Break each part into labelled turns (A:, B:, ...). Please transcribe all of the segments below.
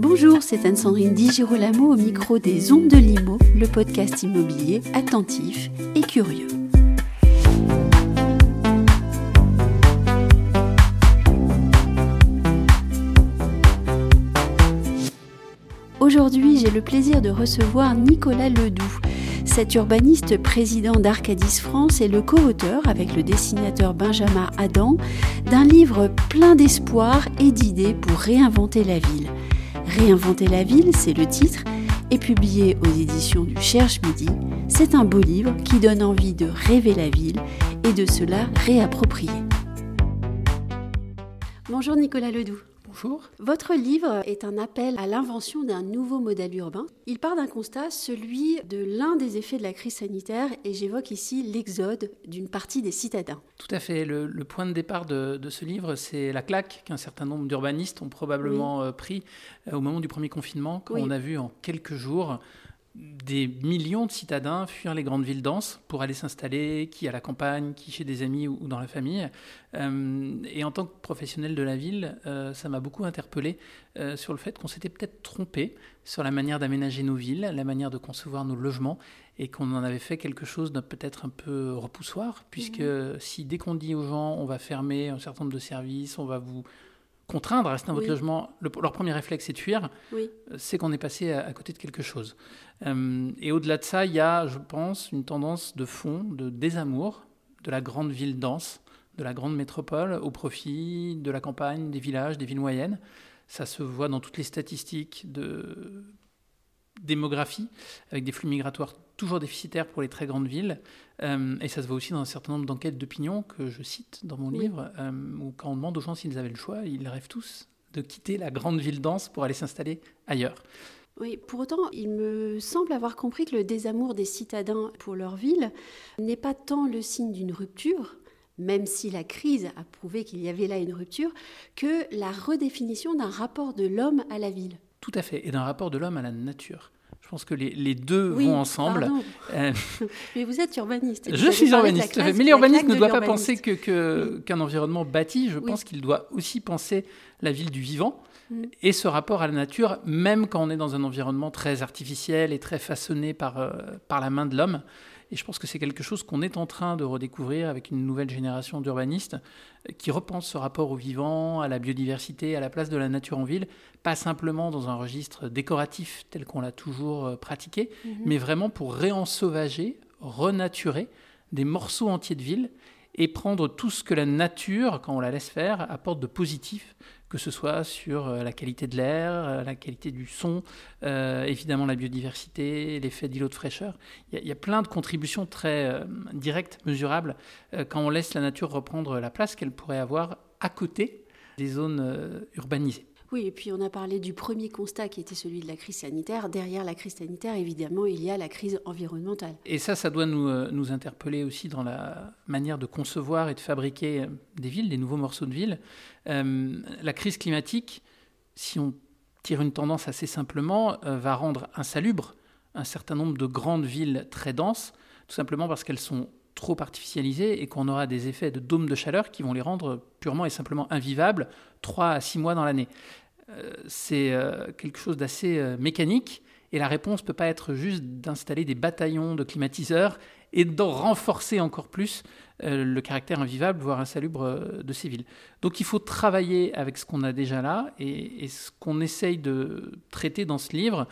A: Bonjour, c'est Anne-Sandrine Di Girolamo au micro des Ondes de Limo, le podcast immobilier attentif et curieux. Aujourd'hui, j'ai le plaisir de recevoir Nicolas Ledoux. Cet urbaniste président d'Arcadis France est le co-auteur, avec le dessinateur Benjamin Adam, d'un livre plein d'espoir et d'idées pour réinventer la ville. Réinventer la ville, c'est le titre, et publié aux éditions du Cherche Midi, c'est un beau livre qui donne envie de rêver la ville et de se la réapproprier. Bonjour Nicolas Ledoux.
B: Bonjour.
A: Votre livre est un appel à l'invention d'un nouveau modèle urbain. Il part d'un constat, celui de l'un des effets de la crise sanitaire, et j'évoque ici l'exode d'une partie des citadins.
B: Tout à fait. Le, point de départ de, ce livre, c'est la claque qu'un certain nombre d'urbanistes ont probablement euh, pris euh, au moment du premier confinement, quand on a vu en quelques jours des millions de citadins fuir les grandes villes denses pour aller s'installer, qui à la campagne, qui chez des amis ou, dans la famille. Euh, et en tant que professionnel de la ville, euh, ça m'a beaucoup interpellé euh, sur le fait qu'on s'était peut-être trompé sur la manière d'aménager nos villes, la manière de concevoir nos logements, et qu'on en avait fait quelque chose de peut-être un peu repoussoir, puisque mmh. si dès qu'on dit aux gens on va fermer un certain nombre de services, on va vous contraindre à rester dans votre logement, leur premier réflexe c'est de fuir, c'est qu'on est passé à, côté de quelque chose. Euh, et au-delà de ça, il y a, je pense, une tendance de fond, de désamour de la grande ville dense, de la grande métropole, au profit de la campagne, des villages, des villes moyennes. Ça se voit dans toutes les statistiques de démographie, avec des flux migratoires toujours déficitaires pour les très grandes villes. Euh, et ça se voit aussi dans un certain nombre d'enquêtes d'opinion que je cite dans mon livre, euh, où quand on demande aux gens s'ils avaient le choix, ils rêvent tous de quitter la grande ville dense pour aller s'installer ailleurs.
A: Oui, pour autant, il me semble avoir compris que le désamour des citadins pour leur ville n'est pas tant le signe d'une rupture, même si la crise a prouvé qu'il y avait là une rupture, que la redéfinition d'un rapport de l'homme à la ville.
B: Tout à fait, et d'un rapport de l'homme à la nature. Je pense que les, les deux vont ensemble.
A: Euh, mais vous êtes urbaniste.
B: Je suis urbaniste. mais l'urbaniste ne doit pas penser qu'un que, qu'un environnement bâti. Je pense qu'il doit aussi penser la ville du vivant mm. et ce rapport à la nature, même quand on est dans un environnement très artificiel et très façonné par, euh, par la main de l'homme. Et je pense que c'est quelque chose qu'on est en train de redécouvrir avec une nouvelle génération d'urbanistes euh, qui repensent ce rapport au vivant, à la biodiversité, à la place de la nature en ville, pas simplement dans un registre décoratif tel qu'on l'a toujours euh, pratiqué, mhm. mais vraiment pour réensauvager, renaturer des morceaux entiers de ville et prendre tout ce que la nature, quand on la laisse faire, apporte de positif que ce soit sur euh, la qualité de l'air, euh, la qualité du son, euh, évidemment la biodiversité, l'effet d'îlot de fraîcheur. Il y, a, plein de contributions très directes, mesurables, quand on laisse la nature reprendre la place qu'elle pourrait avoir à côté des zones urbanisées.
A: Oui, et puis on a parlé du premier constat qui était celui de la crise sanitaire. Derrière la crise sanitaire, évidemment, il y a la crise environnementale.
B: Et ça, ça doit nous, euh, interpeller aussi dans la manière de concevoir et de fabriquer euh, des villes, des nouveaux morceaux de villes. Euh, la crise climatique, si on tire une tendance assez simplement, va rendre insalubre un certain nombre de grandes villes très denses, tout simplement parce qu'elles sont trop artificialisées et qu'on aura des effets de dôme de chaleur qui vont les rendre purement et simplement invivables 3 à 6 mois dans l'année. Euh, c'est euh, quelque chose d'assez euh, mécanique et la réponse ne peut pas être juste d'installer des bataillons de climatiseurs et d'en renforcer encore plus le caractère invivable, voire insalubre de ces villes. Donc il faut travailler avec ce qu'on a déjà là, et, ce qu'on essaye de traiter dans ce livre,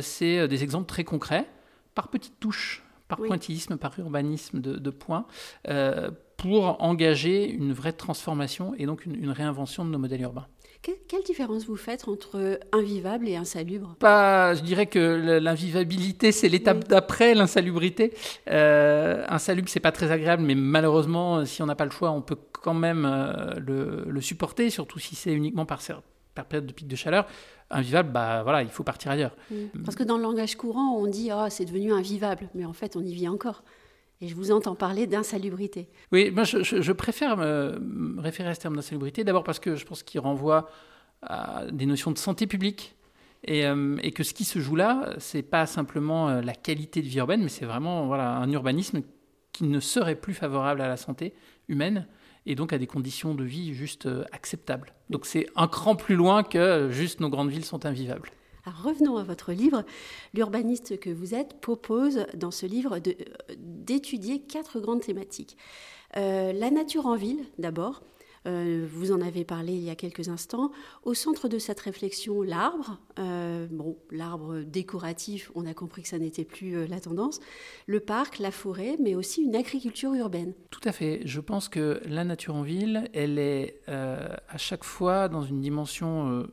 B: c'est des exemples très concrets, par petites touches, par pointillisme, par urbanisme de, points, pour engager une vraie transformation et donc une réinvention de nos modèles urbains.
A: quelle différence vous faites entre invivable et insalubre?
B: Pas, Je dirais que l'invivabilité, c'est l'étape d'après l'insalubrité. Euh, insalubre, c'est pas très agréable, mais malheureusement, si on n'a pas le choix, on peut quand même euh, le, supporter, surtout si c'est uniquement par, par période de pic de chaleur. Invivable, bah voilà, il faut partir ailleurs.
A: Parce que dans le langage courant, on dit oh, c'est devenu invivable, mais en fait, on y vit encore. Et je vous entends parler d'insalubrité.
B: Oui, moi je, préfère me, référer à ce terme d'insalubrité, d'abord parce que je pense qu'il renvoie à des notions de santé publique. Et, euh, et, que ce qui se joue là, c'est pas simplement euh, la qualité de vie urbaine, mais c'est vraiment voilà, un urbanisme qui ne serait plus favorable à la santé humaine et donc à des conditions de vie juste acceptables. Donc c'est un cran plus loin que juste nos grandes villes sont invivables.
A: Alors revenons à votre livre. L'urbaniste que vous êtes propose dans ce livre d'étudier quatre grandes thématiques. la nature en ville, d'abord, euh, vous en avez parlé il y a quelques instants. Au centre de cette réflexion, l'arbre. Euh, bon, l'arbre décoratif, on a compris que ça n'était plus euh, la tendance. Le parc, la forêt, mais aussi une agriculture urbaine.
B: Tout à fait. Je pense que la nature en ville, elle est à chaque fois dans une dimension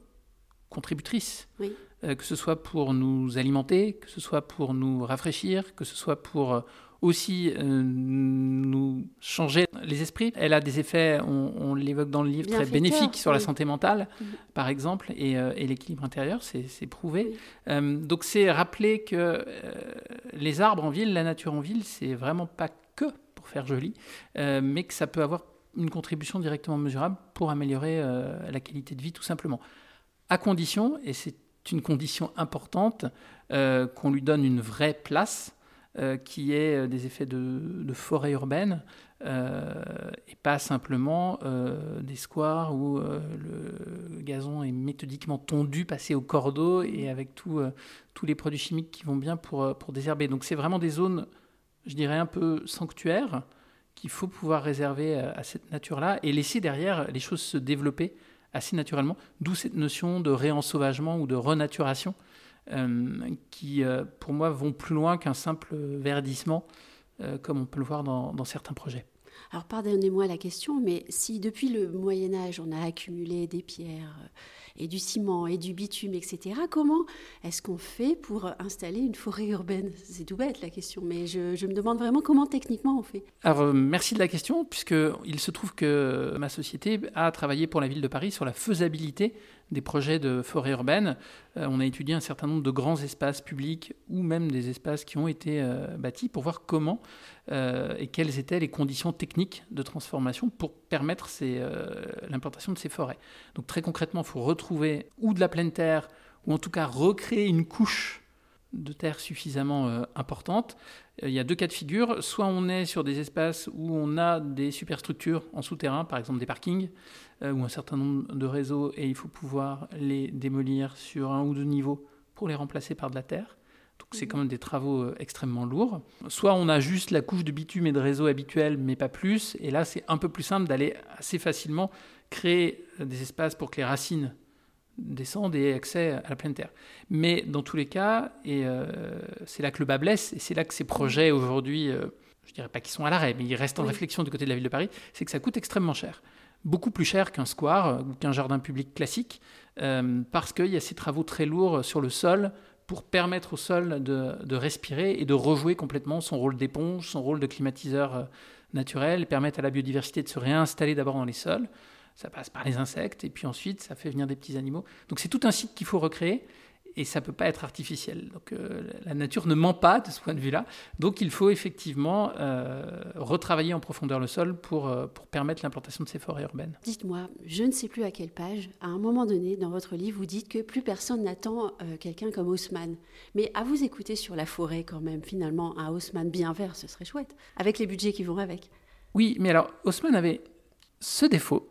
B: contributrice. que ce soit pour nous alimenter, que ce soit pour nous rafraîchir, que ce soit pour aussi euh, nous changer les esprits. Elle a des effets, on, l'évoque dans le livre, très bénéfiques sur la santé mentale, par exemple, euh, et, l'équilibre intérieur, c'est prouvé. Euh, donc c'est rappeler que les arbres en ville, la nature en ville, c'est vraiment pas que pour faire joli, mais que ça peut avoir une contribution directement mesurable pour améliorer la qualité de vie, tout simplement. À condition, et c'est une condition importante, qu'on lui donne une vraie place euh, qui est euh, des effets de, forêt urbaine euh, et pas simplement des squares où le gazon est méthodiquement tondu, passé au cordeau et avec tous les produits chimiques qui vont bien pour, pour désherber. Donc c'est vraiment des zones, je dirais, un peu sanctuaires qu'il faut pouvoir réserver à cette nature-là et laisser derrière les choses se développer assez naturellement, d'où cette notion de réensauvagement ou de renaturation qui, euh, pour moi, vont plus loin qu'un simple verdissement, euh, comme on peut le voir dans certains projets.
A: Alors pardonnez-moi la question, mais si depuis le Moyen Âge on a accumulé des pierres et du ciment et du bitume, etc., comment est-ce qu'on fait pour installer une forêt urbaine? C'est tout bête la question, mais je, me demande vraiment comment techniquement on fait.
B: Alors merci de la question, puisqu'il se trouve que ma société a travaillé pour la ville de Paris sur la faisabilité des projets de forêt urbaine. Euh, on a étudié un certain nombre de grands espaces publics ou même des espaces qui ont été euh, bâtis pour voir comment euh, et quelles étaient les conditions techniques de transformation pour permettre l'implantation de ces forêts. Donc très concrètement, il faut retrouver ou de la pleine terre ou en tout cas recréer une couche de terre suffisamment importante. Il y a deux cas de figure. Soit on est sur des espaces où on a des superstructures en souterrain, par exemple des parkings, euh, ou un certain nombre de réseaux et il faut pouvoir les démolir sur un ou deux niveaux pour les remplacer par de la terre. Donc c'est mhm. quand même des travaux euh, extrêmement lourds. Soit on a juste la couche de bitume et de réseau habituel, mais pas plus. Et là, c'est un peu plus simple d'aller assez facilement créer euh, des espaces pour que les racines descendent et aient accès à la pleine terre. Mais dans tous les cas, et c'est là que le bas blesse, et c'est là que ces projets aujourd'hui, je dirais pas qu'ils sont à l'arrêt, mais ils restent en réflexion du côté de la ville de Paris, c'est que ça coûte extrêmement cher beaucoup plus cher qu'un square ou qu'un jardin public classique, euh, parce qu'il y a ces travaux très lourds sur le sol pour permettre au sol de, respirer et de rejouer complètement son rôle d'éponge, son rôle de climatiseur euh, naturel, permettre à la biodiversité de se réinstaller d'abord dans les sols. Ça passe par les insectes et puis ensuite ça fait venir des petits animaux. Donc c'est tout un site qu'il faut recréer et ça peut pas être artificiel. Donc euh, la nature ne ment pas de ce point de vue-là. Donc il faut effectivement euh, retravailler en profondeur le sol pour, euh, pour permettre l'implantation de ces forêts urbaines.
A: Dites-moi, je ne sais plus à quelle page, à un moment donné dans votre livre, vous dites que plus personne n'attend quelqu'un comme Haussmann. Mais à vous écouter sur la forêt quand même, finalement, un Haussmann bien vert, ce serait chouette, avec les budgets qui vont avec.
B: Oui, mais alors Haussmann avait ce défaut.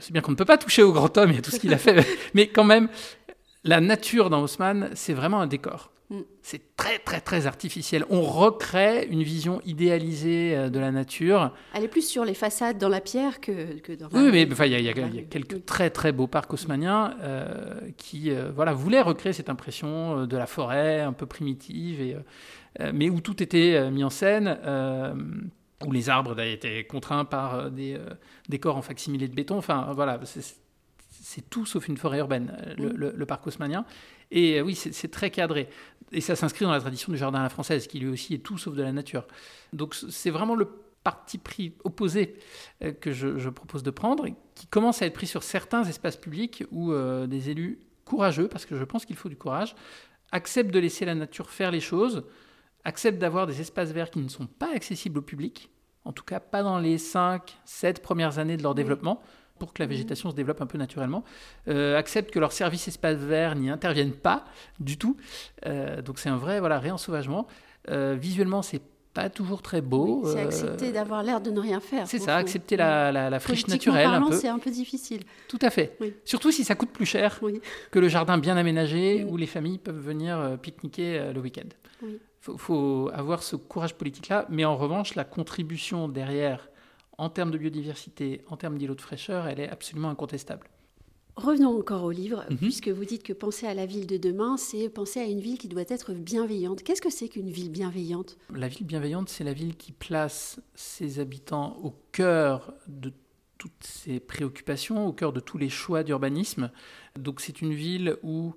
B: c'est bien qu'on ne peut pas toucher au grand homme et à tout ce qu'il a fait, mais quand même, la nature dans Haussmann, c'est vraiment un décor. Mm. C'est très, très, très artificiel. On recrée une vision idéalisée euh, de la nature.
A: Elle est plus sur les façades dans la pierre que, que dans
B: la... Oui, mais il y, a quelques très, très beaux parcs haussmanniens euh, qui euh, voilà, voulaient recréer cette impression de la forêt un peu primitive, et, mais où tout était mis en scène où les arbres étaient contraints par des décors en facsimilé de béton. Enfin, voilà, c'est tout sauf une forêt urbaine, euh, mm. le, parc haussmannien. Et euh, oui, c'est très cadré. Et ça s'inscrit dans la tradition du jardin à la française, qui lui aussi est tout sauf de la nature. Donc c'est vraiment le parti pris opposé euh, que je, propose de prendre, qui commence à être pris sur certains espaces publics où des élus courageux, parce que je pense qu'il faut du courage, acceptent de laisser la nature faire les choses, acceptent d'avoir des espaces verts qui ne sont pas accessibles au public, en tout cas pas dans les 5, 7 premières années de leur développement pour que la mhm. végétation se développe un peu naturellement, euh, acceptent que leurs services espaces verts n'y interviennent pas du tout. Euh, donc c'est un vrai voilà, réensauvagement. Euh, visuellement, c'est pas toujours très beau.
A: c'est accepter d'avoir l'air de ne rien faire.
B: C'est ça, accepter la, la, friche naturelle.
A: un peu. c'est un peu difficile.
B: Tout à fait. Surtout si ça coûte plus cher que le jardin bien aménagé où les familles peuvent venir pique-niquer le week-end. Il faut, avoir ce courage politique-là, mais en revanche, la contribution derrière, en termes de biodiversité, en termes d'îlots de fraîcheur, elle est absolument incontestable.
A: Revenons encore au livre, mhm. puisque vous dites que penser à la ville de demain, c'est penser à une ville qui doit être bienveillante. Qu'est-ce que c'est qu'une ville bienveillante?
B: La ville bienveillante, c'est la ville qui place ses habitants au cœur de toutes ses préoccupations, au cœur de tous les choix d'urbanisme. Donc c'est une ville où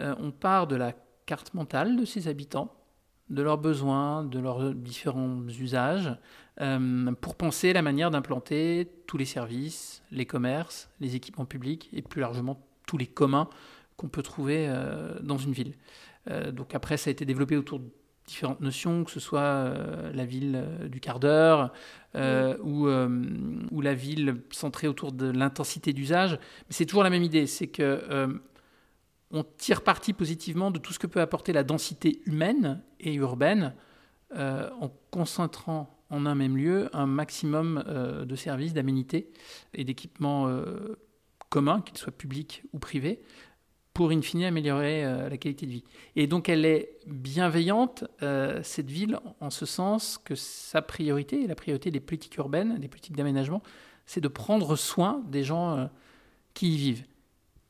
B: euh, on part de la carte mentale de ses habitants, de leurs besoins, de leurs différents usages, euh, pour penser la manière d'implanter tous les services, les commerces, les équipements publics et plus largement tous les communs qu'on peut trouver euh, dans une ville. Euh, donc après, ça a été développé autour de différentes notions, que ce soit la ville du quart d'heure ou, ou, la ville centrée autour de l'intensité d'usage. Mais c'est toujours la même idée, c'est que on tire parti positivement de tout ce que peut apporter la densité humaine et urbaine euh, en concentrant en un même lieu un maximum euh, de services, d'aménités et d'équipements euh, communs, qu'ils soient publics ou privés, pour in fine améliorer la qualité de vie. Et donc elle est bienveillante, cette ville, en ce sens que sa priorité, la priorité des politiques urbaines, des politiques d'aménagement, c'est de prendre soin des gens qui y vivent.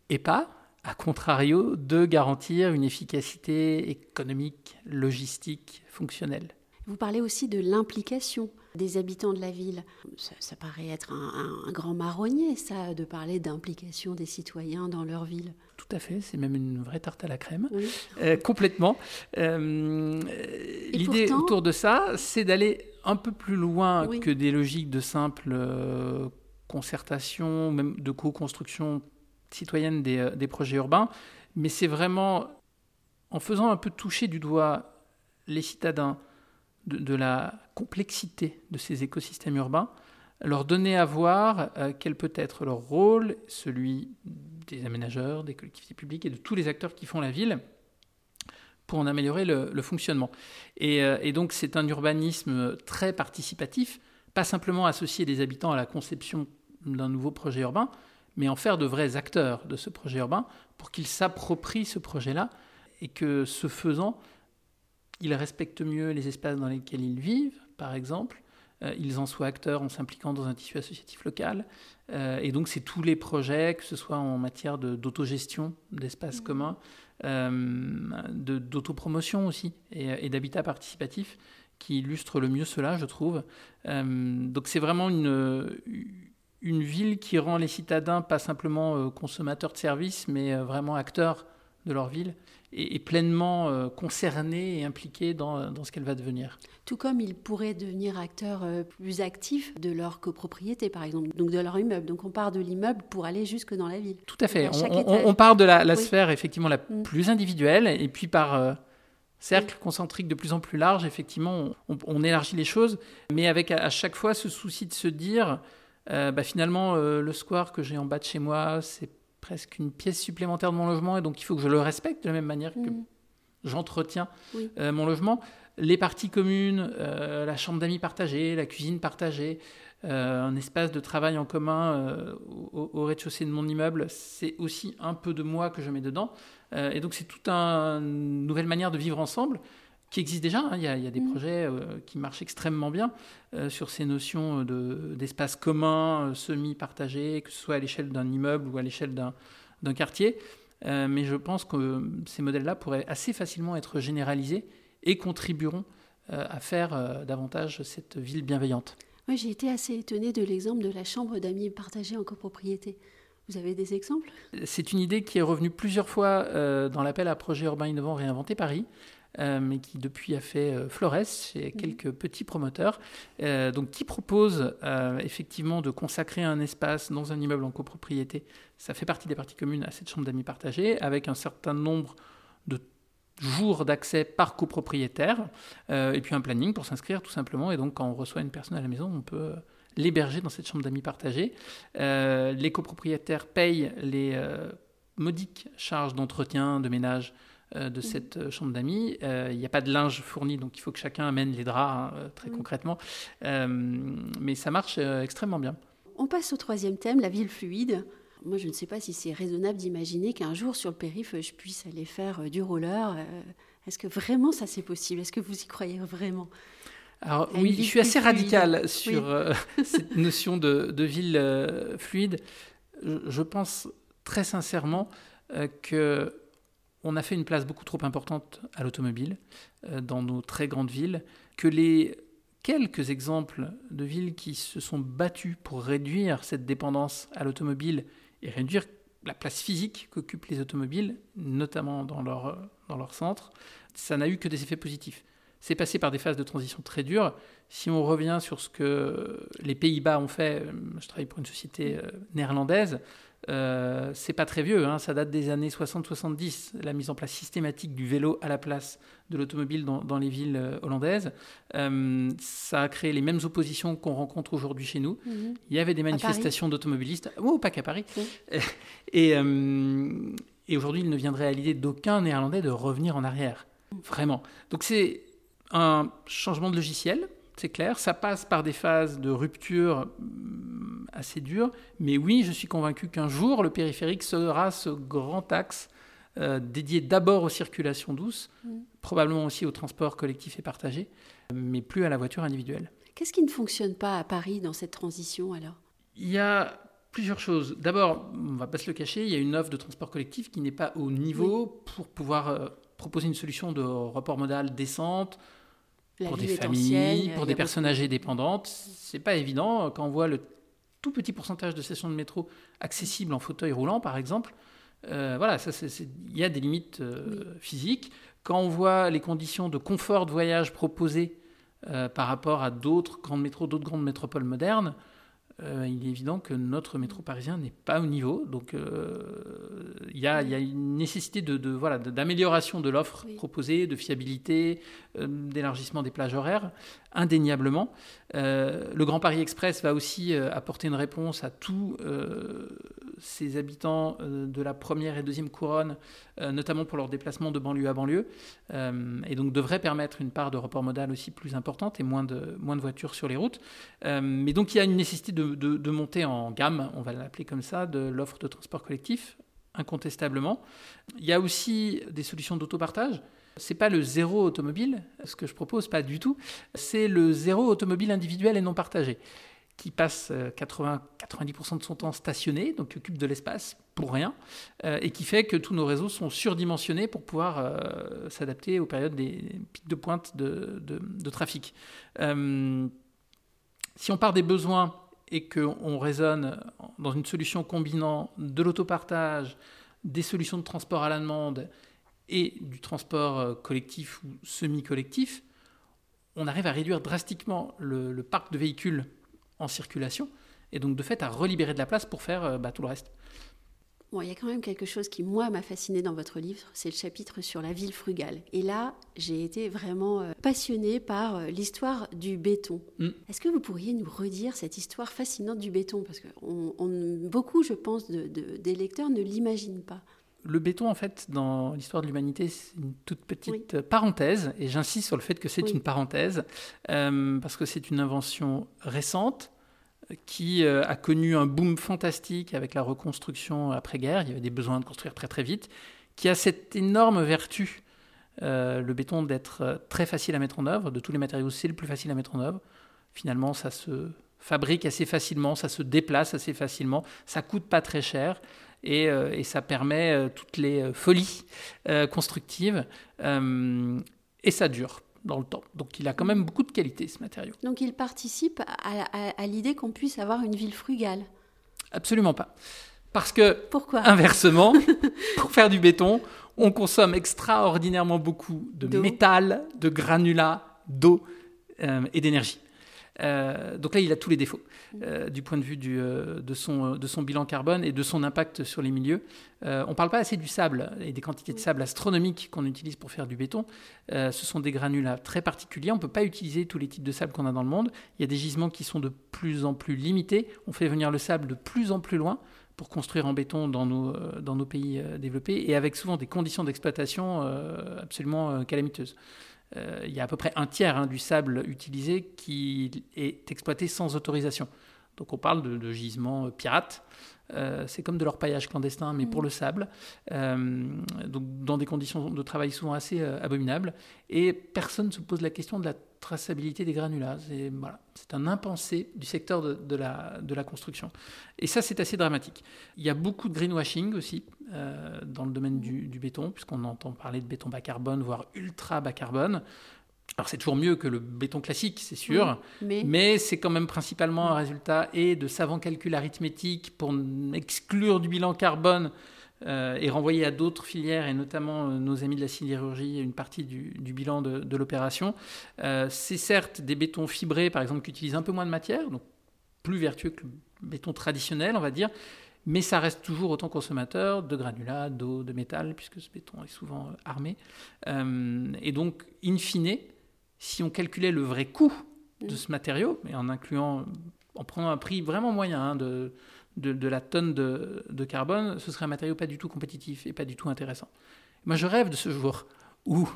B: Et pas, à contrario, de garantir une efficacité économique, logistique, fonctionnelle.
A: Vous parlez aussi de l'implication des habitants de la ville. Ça, paraît être un, grand marronnier, ça, de parler d'implication des citoyens dans leur ville.
B: Tout à fait, c'est même une vraie tarte à la crème, euh, complètement. Euh, l'idée autour de ça, c'est d'aller un peu plus loin que des logiques de simple euh, concertation, même de co-construction citoyenne euh, des, projets urbains, mais c'est vraiment en faisant un peu toucher du doigt les citadins de, la complexité de ces écosystèmes urbains, leur donner à voir euh, quel peut être leur rôle, celui des aménageurs, des collectivités publiques et de tous les acteurs qui font la ville, pour en améliorer le, fonctionnement. Et, euh, et donc c'est un urbanisme très participatif, pas simplement associer les habitants à la conception d'un nouveau projet urbain, mais en faire de vrais acteurs de ce projet urbain pour qu'ils s'approprient ce projet-là et que ce faisant, ils respectent mieux les espaces dans lesquels ils vivent, par exemple, euh, ils en soient acteurs en s'impliquant dans un tissu associatif local. Euh, et donc, c'est tous les projets, que ce soit en matière d'autogestion d'espaces mmh. communs, euh, d'autopromotion aussi, et, et d'habitat participatif, qui illustrent le mieux cela, je trouve. donc, c'est vraiment une une ville qui rend les citadins pas simplement euh, consommateurs de services, mais euh, vraiment acteurs de leur ville et, pleinement euh, concernés et impliqués dans, dans ce qu'elle va devenir.
A: Tout comme ils pourraient devenir acteurs plus actifs de leur copropriété, par exemple, donc de leur immeuble. Donc on part de l'immeuble pour aller jusque dans la ville.
B: Tout à fait. On, part de la, sphère effectivement la mm. plus individuelle et puis par cercle concentrique de plus en plus large, effectivement, on, élargit les choses, mais avec à chaque fois ce souci de se dire euh, bah, finalement, euh, le square que j'ai en bas de chez moi, c'est presque une pièce supplémentaire de mon logement, et donc il faut que je le respecte de la même manière que mm. j'entretiens euh, mon logement. Les parties communes, la chambre d'amis partagée, la cuisine partagée, un espace de travail en commun au, rez-de-chaussée de mon immeuble, c'est aussi un peu de moi que je mets dedans. et donc c'est toute une nouvelle manière de vivre ensemble qui existe déjà. Hein. Il, y a, des mm. projets euh, qui marchent extrêmement bien euh, sur ces notions d'espace commun, euh, semi-partagé, que ce soit à l'échelle d'un immeuble ou à l'échelle d'un quartier. mais je pense que ces modèles-là pourraient assez facilement être généralisés et contribueront à faire davantage cette ville bienveillante.
A: Oui, j'ai été assez étonnée de l'exemple de la chambre d'amis partagée en copropriété. Vous avez des exemples?
B: C'est une idée qui est revenue plusieurs fois dans l'appel à projet urbain innovant Réinventer Paris. Euh, mais qui depuis a fait euh, Flores chez quelques petits promoteurs, euh, donc qui propose effectivement de consacrer un espace dans un immeuble en copropriété. Ça fait partie des parties communes à cette chambre d'amis partagée, avec un certain nombre de jours d'accès par copropriétaire, et puis un planning pour s'inscrire tout simplement. Et donc quand on reçoit une personne à la maison, on peut l'héberger dans cette chambre d'amis partagée. les copropriétaires payent les modiques charges d'entretien, de ménage de mmh. cette chambre d'amis. Il n'y a pas de linge fourni, donc il faut que chacun amène les draps, hein, très mmh. concrètement. mais ça marche extrêmement bien.
A: On passe au troisième thème, la ville fluide. Moi, je ne sais pas si c'est raisonnable d'imaginer qu'un jour sur le périph', je puisse aller faire du roller. Est-ce que vraiment ça c'est possible? Est-ce que vous y croyez vraiment?
B: Alors oui, je suis assez radical sur euh, cette notion de, ville euh, fluide. Je, pense très sincèrement euh, que on a fait une place beaucoup trop importante à l'automobile dans nos très grandes villes, que les quelques exemples de villes qui se sont battues pour réduire cette dépendance à l'automobile et réduire la place physique qu'occupent les automobiles, notamment dans leur, dans leur centre, ça n'a eu que des effets positifs. C'est passé par des phases de transition très dures. Si on revient sur ce que les Pays-Bas ont fait, euh, je travaille pour une société euh, néerlandaise, euh, c'est pas très vieux, hein, ça date des années 60-70, la mise en place systématique du vélo à la place de l'automobile dans, les villes hollandaises. ça a créé les mêmes oppositions qu'on rencontre aujourd'hui chez nous. Mhm. Il y avait des manifestations d'automobilistes, oh, pas qu'à Paris. Et, et aujourd'hui, il ne viendrait à l'idée d'aucun néerlandais de revenir en arrière. Vraiment. Donc c'est un changement de logiciel, c'est clair. Ça passe par des phases de rupture mm, assez dures. Mais oui, je suis convaincu qu'un jour, le périphérique sera ce grand axe euh, dédié d'abord aux circulations douces, mm. probablement aussi au transport collectif et partagé, mais plus à la voiture individuelle.
A: Qu'est-ce qui ne fonctionne pas à Paris dans cette transition alors?
B: Il y a plusieurs choses. D'abord, on ne va pas se le cacher, il y a une offre de transport collectif qui n'est pas au niveau pour pouvoir euh, proposer une solution de report modal décente pour des familles, pour des personnes âgées dépendantes. C'est pas évident quand on voit le tout petit pourcentage de stations de métro accessibles en fauteuil roulant, par exemple. Euh, voilà, il y a des limites euh, physiques. Quand on voit les conditions de confort de voyage proposées euh, par rapport à d'autres grandes métros, d'autres grandes métropoles modernes, euh, il est évident que notre métro parisien n'est pas au niveau. Donc, euh, il y, a une nécessité de, voilà, d'amélioration de l'offre proposée, de fiabilité, euh, d'élargissement des plages horaires, indéniablement. le Grand Paris Express va aussi apporter une réponse à tous ces habitants de la première et deuxième couronne, notamment pour leur déplacement de banlieue à banlieue, et donc devrait permettre une part de report modal aussi plus importante et moins de, moins de voitures sur les routes. mais donc, il y a une nécessité de de, monter en gamme, on va l'appeler comme ça, de l'offre de transport collectif, incontestablement. Il y a aussi des solutions d'autopartage. C'est pas le zéro automobile, ce que je propose, pas du tout. C'est le zéro automobile individuel et non partagé, qui passe 80-90% euh, de son temps stationné, donc occupe de l'espace pour rien, euh, et qui fait que tous nos réseaux sont surdimensionnés pour pouvoir euh, s'adapter aux périodes des pics de pointe de, de trafic. si on part des besoins et qu'on raisonne dans une solution combinant de l'autopartage, des solutions de transport à la demande et du transport euh, collectif ou semi-collectif, on arrive à réduire drastiquement le, parc de véhicules en circulation et donc de fait à relibérer de la place pour faire euh, bah, tout le reste
A: il y a quand même quelque chose qui, moi, m'a fasciné dans votre livre, c'est le chapitre sur la ville frugale. Et là, j'ai été vraiment euh, passionnée par euh, l'histoire du béton. Mm. Est-ce que vous pourriez nous redire cette histoire fascinante du béton? Parce que beaucoup, je pense, des lecteurs ne l'imaginent pas.
B: Le béton, en fait, dans l'histoire de l'humanité, c'est une toute petite parenthèse, et j'insiste sur le fait que c'est une parenthèse, euh, parce que c'est une invention récente, qui euh, a connu un boom fantastique avec la reconstruction après-guerre. Il y avait des besoins de construire très très vite, qui a cette énorme vertu, euh, le béton, d'être euh, très facile à mettre en œuvre. De tous les matériaux, c'est le plus facile à mettre en œuvre. Finalement, ça se fabrique assez facilement, ça se déplace assez facilement, ça coûte pas très cher. Et, et ça permet toutes les folies constructives et ça dure dans le temps. Donc il a quand même beaucoup de qualité ce matériau.
A: Donc il participe à, l'idée qu'on puisse avoir une ville frugale
B: Absolument pas. Parce que,
A: Pourquoi?
B: inversement, pour faire du béton, on consomme extraordinairement beaucoup de métal, de granulats, d'eau euh, et d'énergie. Euh, donc là, il a tous les défauts euh, du point de vue du, euh, de, son, de son bilan carbone et de son impact sur les milieux. on ne parle pas assez du sable et des quantités de sable astronomiques qu'on utilise pour faire du béton. ce sont des granulats très particuliers. On ne peut pas utiliser tous les types de sable qu'on a dans le monde. Il y a des gisements qui sont de plus en plus limités. On fait venir le sable de plus en plus loin pour construire en béton dans nos, dans nos pays développés et avec souvent des conditions d'exploitation absolument calamiteuses. Euh, il y a à peu près un tiers hein, du sable utilisé qui est exploité sans autorisation. Donc on parle de, gisements pirates. Euh, c'est comme de l'orpaillage clandestin, mais pour mmh. le sable, euh, donc dans des conditions de travail souvent assez abominables. Et personne ne se pose la question de la traçabilité des granulats. C'est voilà, un impensé du secteur de, la, de la construction. Et ça, c'est assez dramatique. Il y a beaucoup de greenwashing aussi euh, dans le domaine du, béton, puisqu'on entend parler de béton bas carbone, voire ultra bas carbone. Alors c'est toujours mieux que le béton classique, c'est sûr, mais, mais c'est quand même principalement un résultat et de savants calculs arithmétiques pour exclure du bilan carbone euh, et renvoyer à d'autres filières, et notamment euh, nos amis de la sidérurgie, une partie du, bilan de, l'opération. Euh, c'est certes des bétons fibrés, par exemple, qui utilisent un peu moins de matière, donc plus vertueux que le béton traditionnel, on va dire, mais ça reste toujours autant consommateur de granulats, d'eau, de métal, puisque ce béton est souvent armé. et donc, in fine, si on calculait le vrai coût de ce matériau, et en incluant, en prenant un prix vraiment moyen hein, de de, la tonne de, carbone, ce serait un matériau pas du tout compétitif et pas du tout intéressant. Moi, je rêve de ce jour où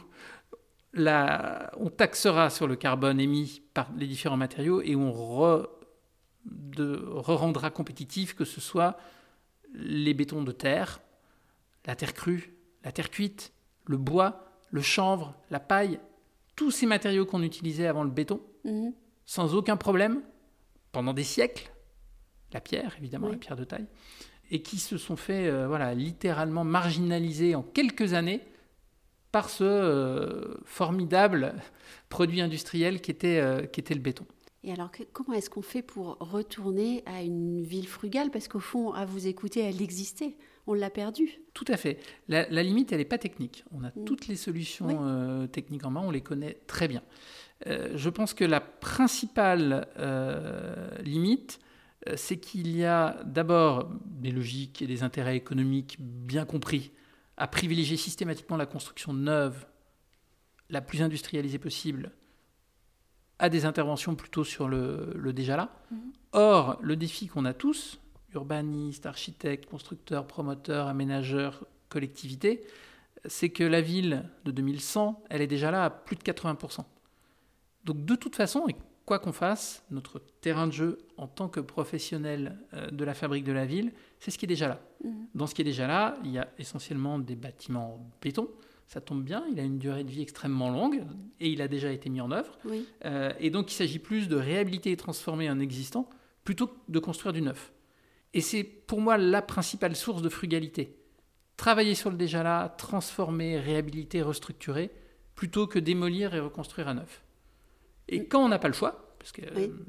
B: on taxera sur le carbone émis par les différents matériaux et on re, rendra compétitif que ce soit les bétons de terre, la terre crue, la terre cuite, le bois, le chanvre, la paille, tous ces matériaux qu'on utilisait avant le béton, mhm. sans aucun problème, pendant des siècles, la pierre, évidemment, la pierre de taille, et qui se sont fait euh, voilà, littéralement marginaliser en quelques années par ce euh, formidable produit industriel qui était, euh, qui était le béton.
A: Et alors, comment est-ce qu'on fait pour retourner à une ville frugale? Parce qu'au fond, à vous écouter, elle existait. On l'a perdue.
B: Tout à fait. La, limite, elle n'est pas technique. On a mm. toutes les solutions techniques en main, on les connaît très bien. je pense que la principale limite, c'est qu'il y a d'abord des logiques et des intérêts économiques bien compris à privilégier systématiquement la construction neuve, la plus industrialisée possible, à des interventions plutôt sur le, déjà là. Mhm. Or, le défi qu'on a tous, urbanistes, architectes, constructeurs, promoteurs, aménageurs, collectivités, c'est que la ville de 2100, elle est déjà là à plus de 80%. Donc de toute façon, quoi qu'on fasse, notre terrain de jeu en tant que professionnel euh, de la fabrique de la ville, c'est ce qui est déjà là. Mmh. Dans ce qui est déjà là, il y a essentiellement des bâtiments en béton. Ça tombe bien, il a une durée de vie extrêmement longue et il a déjà été mis en œuvre. Euh, et donc il s'agit plus de réhabiliter et transformer un existant plutôt que de construire du neuf. Et c'est pour moi la principale source de frugalité. Travailler sur le déjà là, transformer, réhabiliter, restructurer, plutôt que démolir et reconstruire à neuf. Et quand on n'a pas le choix, parce que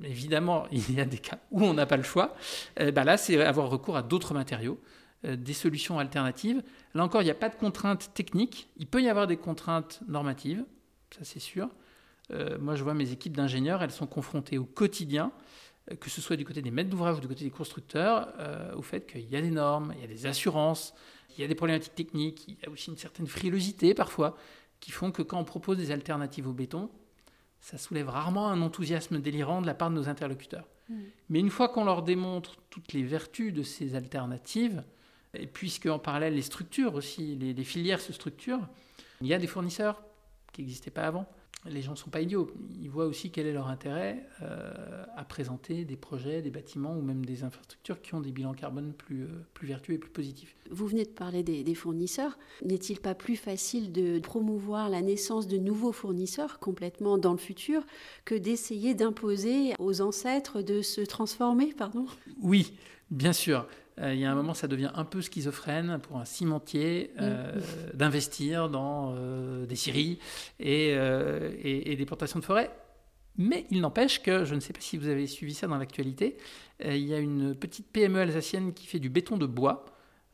B: évidemment il y a des cas où on n'a pas le choix, euh, bah là c'est avoir recours à d'autres matériaux, euh, des solutions alternatives. Là encore, il n'y a pas de contraintes techniques, il peut y avoir des contraintes normatives, ça c'est sûr. Euh, moi je vois mes équipes d'ingénieurs, elles sont confrontées au quotidien, que ce soit du côté des maîtres d'ouvrage ou du côté des constructeurs, au fait qu'il y a des normes, il y a des assurances, il y a des problématiques techniques, il y a aussi une certaine frilosité parfois, qui font que quand on propose des alternatives au béton, ça soulève rarement un enthousiasme délirant de la part de nos interlocuteurs. Mm. Mais une fois qu'on leur démontre toutes les vertus de ces alternatives, et puisque en parallèle les structures aussi, les filières se structurent, il y a des fournisseurs qui n'existaient pas avant les gens ne sont pas idiots. Ils voient aussi quel est leur intérêt euh, à présenter des projets, des bâtiments ou même des infrastructures qui ont des bilans carbone plus, euh, plus vertueux et plus positifs.
A: Vous venez de parler des, fournisseurs. N'est-il pas plus facile de promouvoir la naissance de nouveaux fournisseurs complètement dans le futur que d'essayer d'imposer aux ancêtres de se transformer pardon?
B: Oui, bien sûr. Euh, il y a un moment, ça devient un peu schizophrène pour un cimentier euh, mm. d'investir dans euh, des scieries et, des plantations de forêt. Mais il n'empêche que, je ne sais pas si vous avez suivi ça dans l'actualité, il y a une petite PME alsacienne qui fait du béton de bois,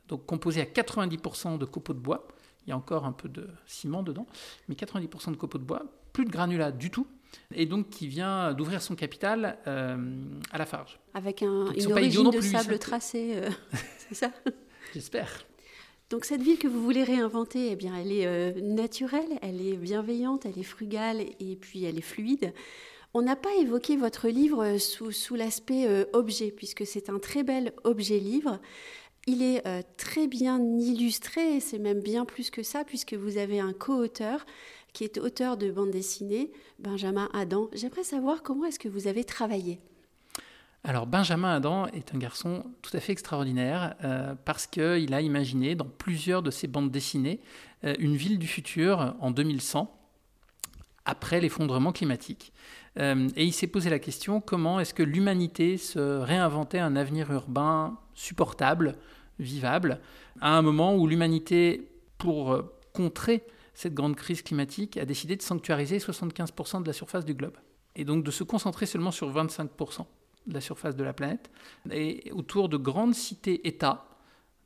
B: donc composé à 90% de copeaux de bois. Il y a encore un peu de ciment dedans, mais 90% de copeaux de bois, plus de granulats du tout. Et donc qui vient d'ouvrir son capital à la Farge.
A: Avec un, une origine de sable tracé, c'est ça?
B: J'espère.
A: Donc cette ville que vous voulez réinventer, eh bien, elle est naturelle, elle est bienveillante, elle est frugale et puis elle est fluide. On n'a pas évoqué votre livre sous, sous l'aspect objet, puisque c'est un très bel objet-livre. Il est très bien illustré, c'est même bien plus que ça, puisque vous avez un co-auteur qui est auteur de bande dessinée, Benjamin Adam. J'aimerais savoir comment est-ce que vous avez travaillé.
B: Alors Benjamin Adam est un garçon tout à fait extraordinaire euh, parce qu'il a imaginé dans plusieurs de ses bandes dessinées euh, une ville du futur en 2100, après l'effondrement climatique. Euh, et il s'est posé la question comment est-ce que l'humanité se réinventait un avenir urbain supportable, vivable, à un moment où l'humanité, pour contrer cette grande crise climatique, a décidé de sanctuariser 75% de la surface du globe. Et donc de se concentrer seulement sur 25% de la surface de la planète, et autour de grandes cités-États.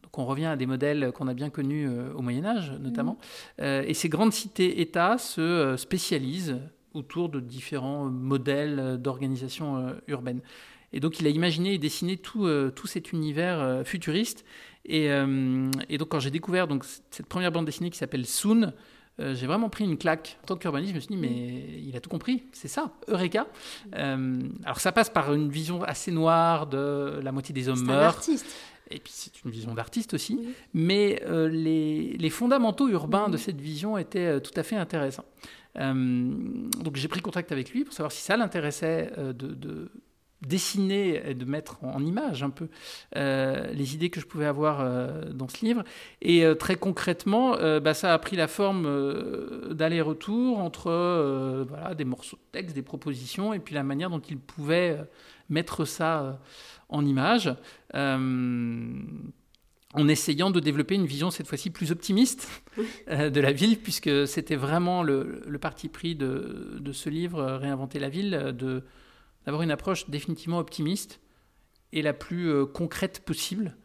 B: Donc on revient à des modèles qu'on a bien connus euh, au Moyen Âge notamment. Mmh. Euh, et ces grandes cités-États se euh, spécialisent autour de différents modèles d'organisation urbaine. Et donc il a imaginé et dessiné tout, tout cet univers futuriste. Et, et, donc quand j'ai découvert donc, cette première bande dessinée qui s'appelle Soon, euh, j'ai vraiment pris une claque. En tant qu'urbaniste, je me suis dit, mais il a tout compris, c'est ça, Eureka. Euh, alors ça passe par une vision assez noire de la moitié des hommes meurent. artiste. Et puis c'est une vision d'artiste aussi. Mais euh, les, les, fondamentaux urbains de cette vision étaient tout à fait intéressants. donc j'ai pris contact avec lui pour savoir si ça l'intéressait de dessiner et de mettre en image un peu euh, les idées que je pouvais avoir euh, dans ce livre. Et euh, très concrètement, bah, ça a pris la forme d'aller-retour entre voilà, des morceaux de texte, des propositions, et puis la manière dont il pouvait mettre ça en image. en essayant de développer une vision cette fois-ci plus optimiste de la ville, puisque c'était vraiment le, le, parti pris de, de, ce livre, Réinventer la ville, de, d'avoir une approche définitivement optimiste et la plus euh, concrète possible.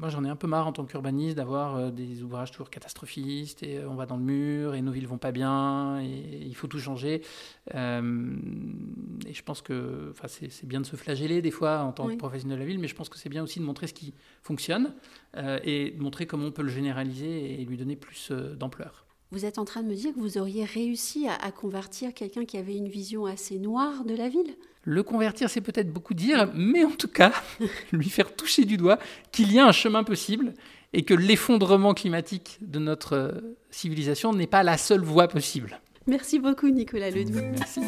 B: Moi, j'en ai un peu marre en tant qu'urbaniste d'avoir euh, des ouvrages toujours catastrophistes et euh, on va dans le mur et nos villes vont pas bien et il faut tout changer. et je pense que c'est bien de se flageller des fois en tant que professionnel de la ville, mais je pense que c'est bien aussi de montrer ce qui fonctionne et de montrer comment on peut le généraliser et lui donner plus d'ampleur.
A: Vous êtes en train de me dire que vous auriez réussi à, convertir quelqu'un qui avait une vision assez noire de la ville?
B: Le convertir, c'est peut-être beaucoup dire, mais en tout cas, lui faire toucher du doigt qu'il y a un chemin possible et que l'effondrement climatique de notre euh, civilisation n'est pas la seule voie possible.
A: Merci beaucoup, Nicolas Ledoux.
B: Merci.